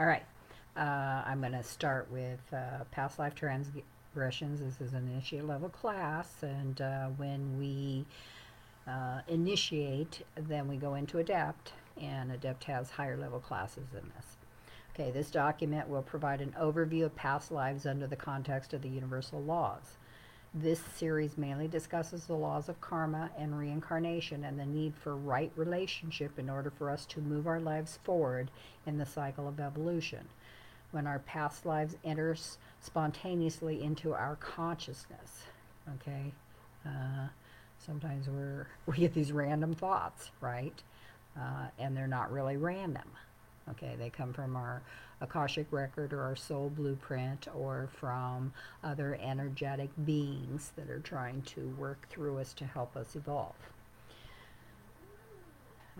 All right. Uh, I'm going to start with uh, past life transgressions. This is an initiate level class, and uh, when we uh, initiate, then we go into adept, and adept has higher level classes than this. Okay, this document will provide an overview of past lives under the context of the universal laws. This series mainly discusses the laws of karma and reincarnation and the need for right relationship in order for us to move our lives forward in the cycle of evolution. When our past lives enter spontaneously into our consciousness, okay, uh, sometimes we're we get these random thoughts, right? Uh, and they're not really random. Okay, they come from our Akashic record or our soul blueprint or from other energetic beings that are trying to work through us to help us evolve.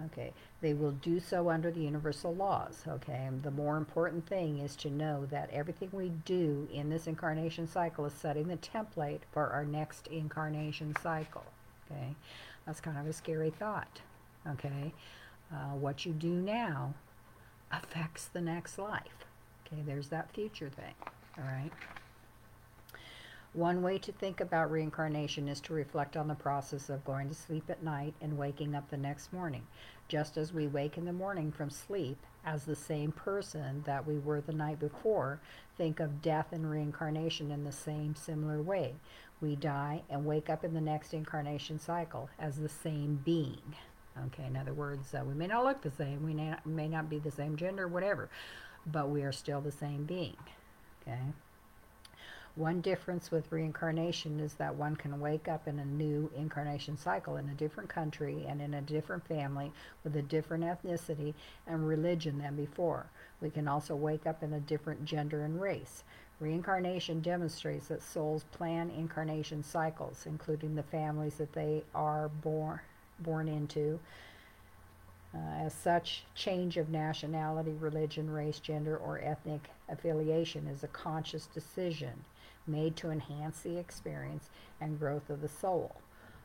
Okay, they will do so under the universal laws. Okay, and the more important thing is to know that everything we do in this incarnation cycle is setting the template for our next incarnation cycle. Okay, that's kind of a scary thought. Okay, uh, what you do now affects the next life. Okay, there's that future thing. All right. One way to think about reincarnation is to reflect on the process of going to sleep at night and waking up the next morning. Just as we wake in the morning from sleep as the same person that we were the night before, think of death and reincarnation in the same similar way. We die and wake up in the next incarnation cycle as the same being. Okay, in other words, uh, we may not look the same, we may may not be the same gender, whatever, but we are still the same being. Okay. One difference with reincarnation is that one can wake up in a new incarnation cycle in a different country and in a different family with a different ethnicity and religion than before. We can also wake up in a different gender and race. Reincarnation demonstrates that souls plan incarnation cycles, including the families that they are born born into. Uh, as such, change of nationality, religion, race, gender, or ethnic affiliation is a conscious decision made to enhance the experience and growth of the soul.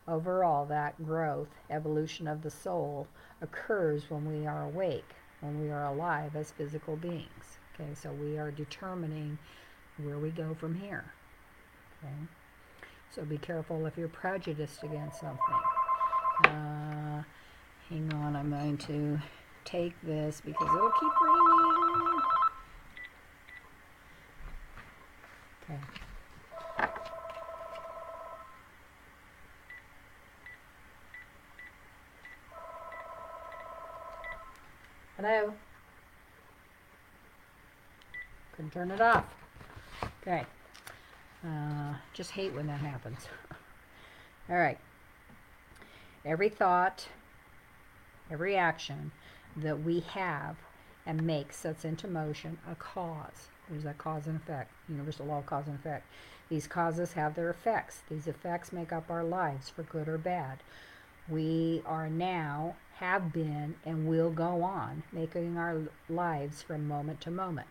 Overall, that growth, evolution of the soul, occurs when we are awake, when we are alive as physical beings. Okay, so we are determining where we go from here. Okay, so be careful if you're prejudiced against something. Uh, hang on, I'm going to take this because it'll keep ringing. Okay. Hello? Couldn't turn it off. Okay. Uh, just hate when that happens. All right. Every thought, every action that we have and make sets into motion a cause. There's that cause and effect, universal law of cause and effect. These causes have their effects. These effects make up our lives for good or bad. We are now, have been, and will go on making our lives from moment to moment.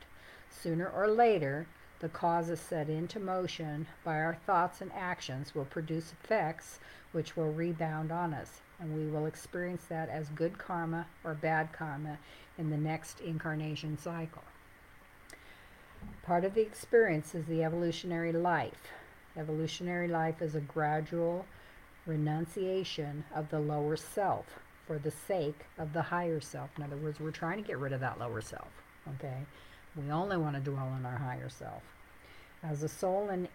Sooner or later, the causes set into motion by our thoughts and actions will produce effects which will rebound on us, and we will experience that as good karma or bad karma in the next incarnation cycle. Part of the experience is the evolutionary life. Evolutionary life is a gradual renunciation of the lower self for the sake of the higher self. In other words, we're trying to get rid of that lower self. Okay? We only want to dwell on our higher self. As a soul in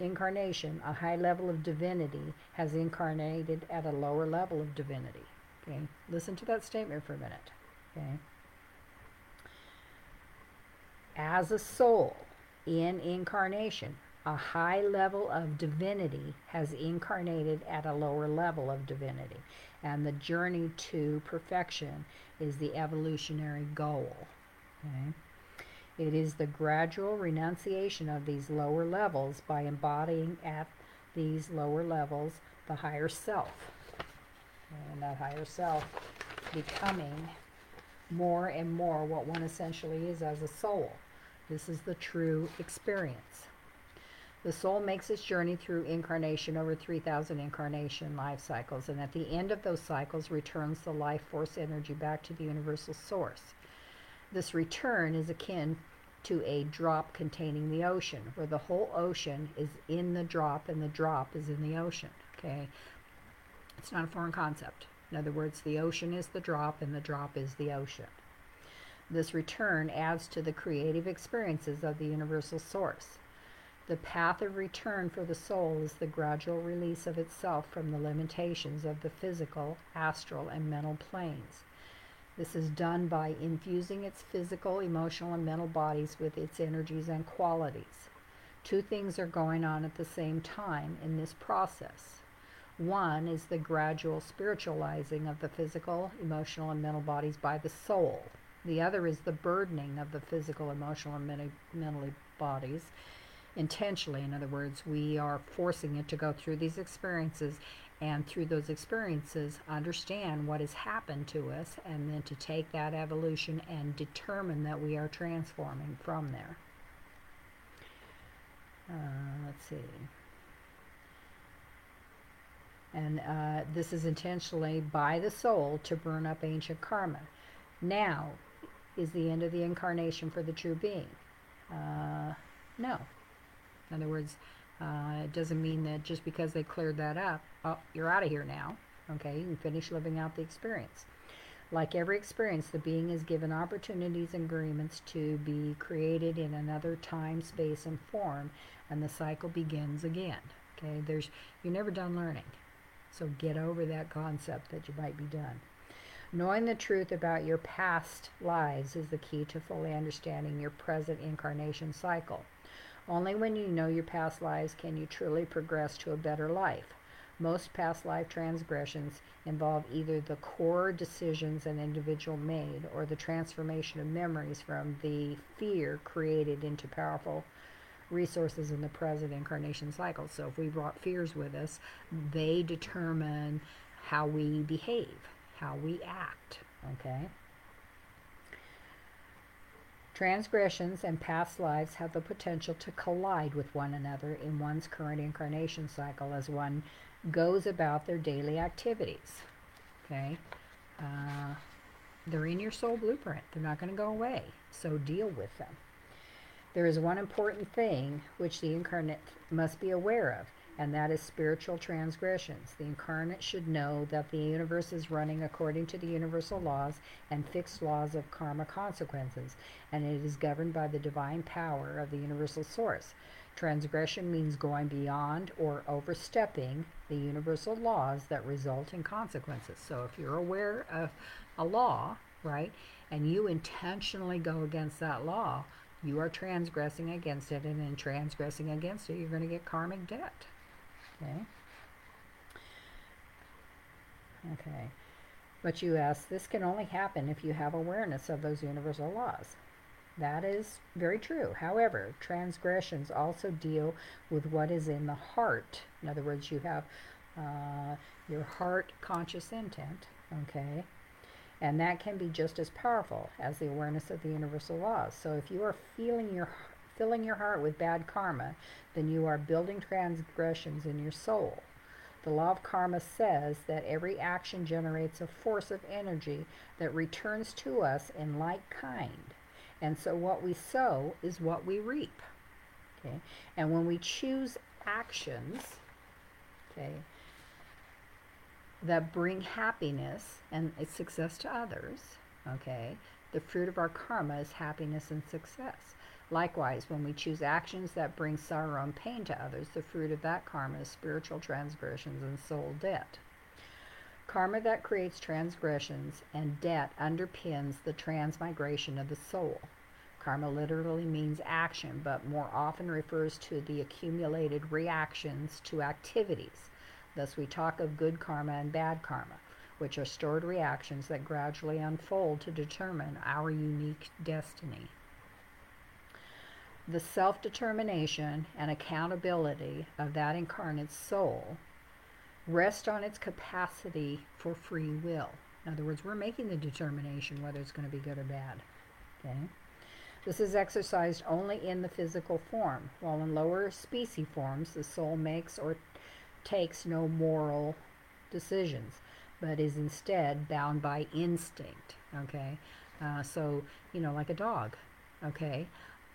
incarnation, a high level of divinity has incarnated at a lower level of divinity. Okay? Listen to that statement for a minute. Okay? As a soul in incarnation, a high level of divinity has incarnated at a lower level of divinity. And the journey to perfection is the evolutionary goal. Okay? It is the gradual renunciation of these lower levels by embodying at these lower levels the higher self. And that higher self becoming more and more what one essentially is as a soul. This is the true experience. The soul makes its journey through incarnation over 3,000 incarnation life cycles, and at the end of those cycles returns the life force energy back to the universal source. This return is akin to a drop containing the ocean, where the whole ocean is in the drop and the drop is in the ocean. Okay? It's not a foreign concept. In other words, the ocean is the drop and the drop is the ocean. This return adds to the creative experiences of the universal source. The path of return for the soul is the gradual release of itself from the limitations of the physical, astral, and mental planes. This is done by infusing its physical, emotional, and mental bodies with its energies and qualities. Two things are going on at the same time in this process. One is the gradual spiritualizing of the physical, emotional, and mental bodies by the soul. The other is the burdening of the physical, emotional, and mental bodies intentionally. In other words, we are forcing it to go through these experiences and through those experiences understand what has happened to us and then to take that evolution and determine that we are transforming from there. Uh, let's see. And uh, this is intentionally by the soul to burn up ancient karma. Now is the end of the incarnation for the true being. Uh, no, in other words, uh, it doesn't mean that just because they cleared that up, oh, you're out of here now. Okay, you can finish living out the experience. Like every experience, the being is given opportunities and agreements to be created in another time, space, and form, and the cycle begins again. Okay, there's you're never done learning, so get over that concept that you might be done. Knowing the truth about your past lives is the key to fully understanding your present incarnation cycle. Only when you know your past lives can you truly progress to a better life. Most past life transgressions involve either the core decisions an individual made or the transformation of memories from the fear created into powerful resources in the present incarnation cycle. So if we brought fears with us, they determine how we behave, how we act. Okay? Transgressions and past lives have the potential to collide with one another in one's current incarnation cycle as one goes about their daily activities. Okay? Uh, they're in your soul blueprint. They're not going to go away. So deal with them. There is one important thing which the incarnate must be aware of, and that is spiritual transgressions. The incarnate should know that the universe is running according to the universal laws and fixed laws of karma consequences, and it is governed by the divine power of the universal source. Transgression means going beyond or overstepping the universal laws that result in consequences. So if you're aware of a law, right, and you intentionally go against that law, you are transgressing against it, and in transgressing against it, you're going to get karmic debt. Okay. Okay. But you ask, this can only happen if you have awareness of those universal laws. That is very true. However, transgressions also deal with what is in the heart. In other words, you have uh, your heart conscious intent, okay? And that can be just as powerful as the awareness of the universal laws. So if you are feeling your filling your heart with bad karma, then you are building transgressions in your soul. The law of karma says that every action generates a force of energy that returns to us in like kind. And so what we sow is what we reap. Okay? And when we choose actions, okay, that bring happiness and success to others, okay, the fruit of our karma is happiness and success. Likewise, when we choose actions that bring sorrow and pain to others, the fruit of that karma is spiritual transgressions and soul debt. Karma that creates transgressions and debt underpins the transmigration of the soul. Karma literally means action, but more often refers to the accumulated reactions to activities. Thus, we talk of good karma and bad karma, which are stored reactions that gradually unfold to determine our unique destiny the self determination and accountability of that incarnate soul rest on its capacity for free will. In other words, we're making the determination whether it's going to be good or bad. Okay? This is exercised only in the physical form, while in lower species forms, the soul makes or takes no moral decisions, but is instead bound by instinct. Okay? Uh, so, you know, like a dog, okay?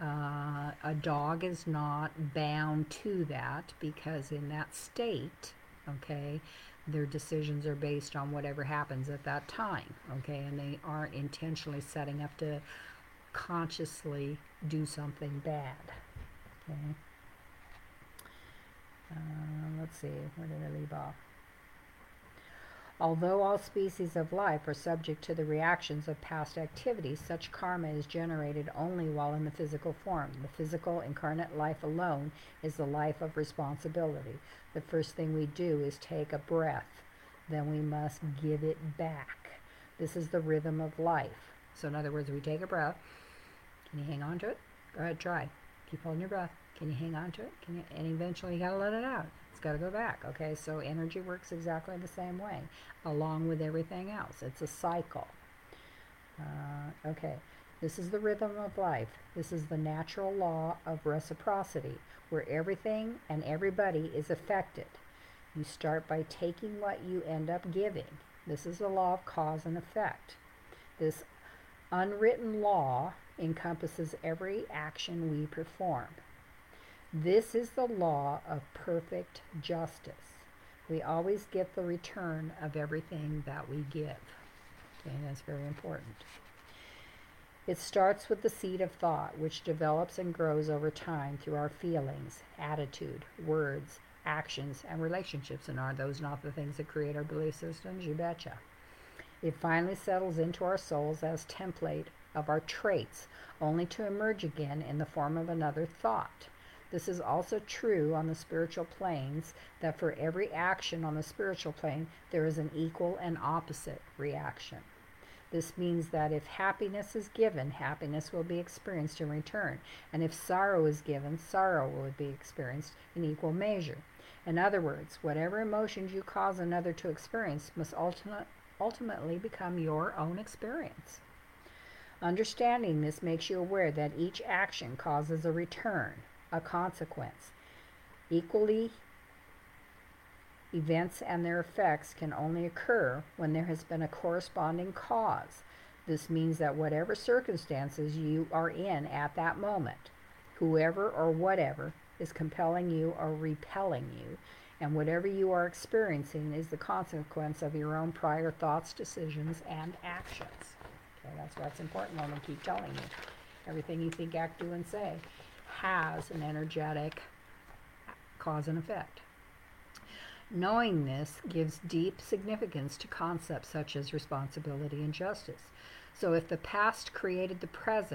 Uh, a dog is not bound to that because in that state, okay, their decisions are based on whatever happens at that time, okay, and they aren't intentionally setting up to consciously do something bad, okay. Uh, let's see, where did I leave off? Although all species of life are subject to the reactions of past activities, such karma is generated only while in the physical form. The physical incarnate life alone is the life of responsibility. The first thing we do is take a breath, then we must give it back. This is the rhythm of life. So, in other words, we take a breath. Can you hang on to it? Go ahead, try. Keep holding your breath. Can you hang on to it? Can you? And eventually, you gotta let it out. It's gotta go back. Okay, so energy works exactly the same way, along with everything else. It's a cycle. Uh, okay, this is the rhythm of life. This is the natural law of reciprocity, where everything and everybody is affected. You start by taking what you end up giving. This is the law of cause and effect. This unwritten law encompasses every action we perform. This is the law of perfect justice. We always get the return of everything that we give. Okay, that's very important. It starts with the seed of thought, which develops and grows over time through our feelings, attitude, words, actions, and relationships. And are those not the things that create our belief systems? You betcha. It finally settles into our souls as template of our traits, only to emerge again in the form of another thought. This is also true on the spiritual planes that for every action on the spiritual plane, there is an equal and opposite reaction. This means that if happiness is given, happiness will be experienced in return. And if sorrow is given, sorrow will be experienced in equal measure. In other words, whatever emotions you cause another to experience must ultimate, ultimately become your own experience. Understanding this makes you aware that each action causes a return, a consequence. Equally, events and their effects can only occur when there has been a corresponding cause. This means that whatever circumstances you are in at that moment, whoever or whatever is compelling you or repelling you, and whatever you are experiencing is the consequence of your own prior thoughts, decisions, and actions. Okay, that's why it's important when we keep telling you. Everything you think, act, do, and say has an energetic cause and effect. Knowing this gives deep significance to concepts such as responsibility and justice. So if the past created the present,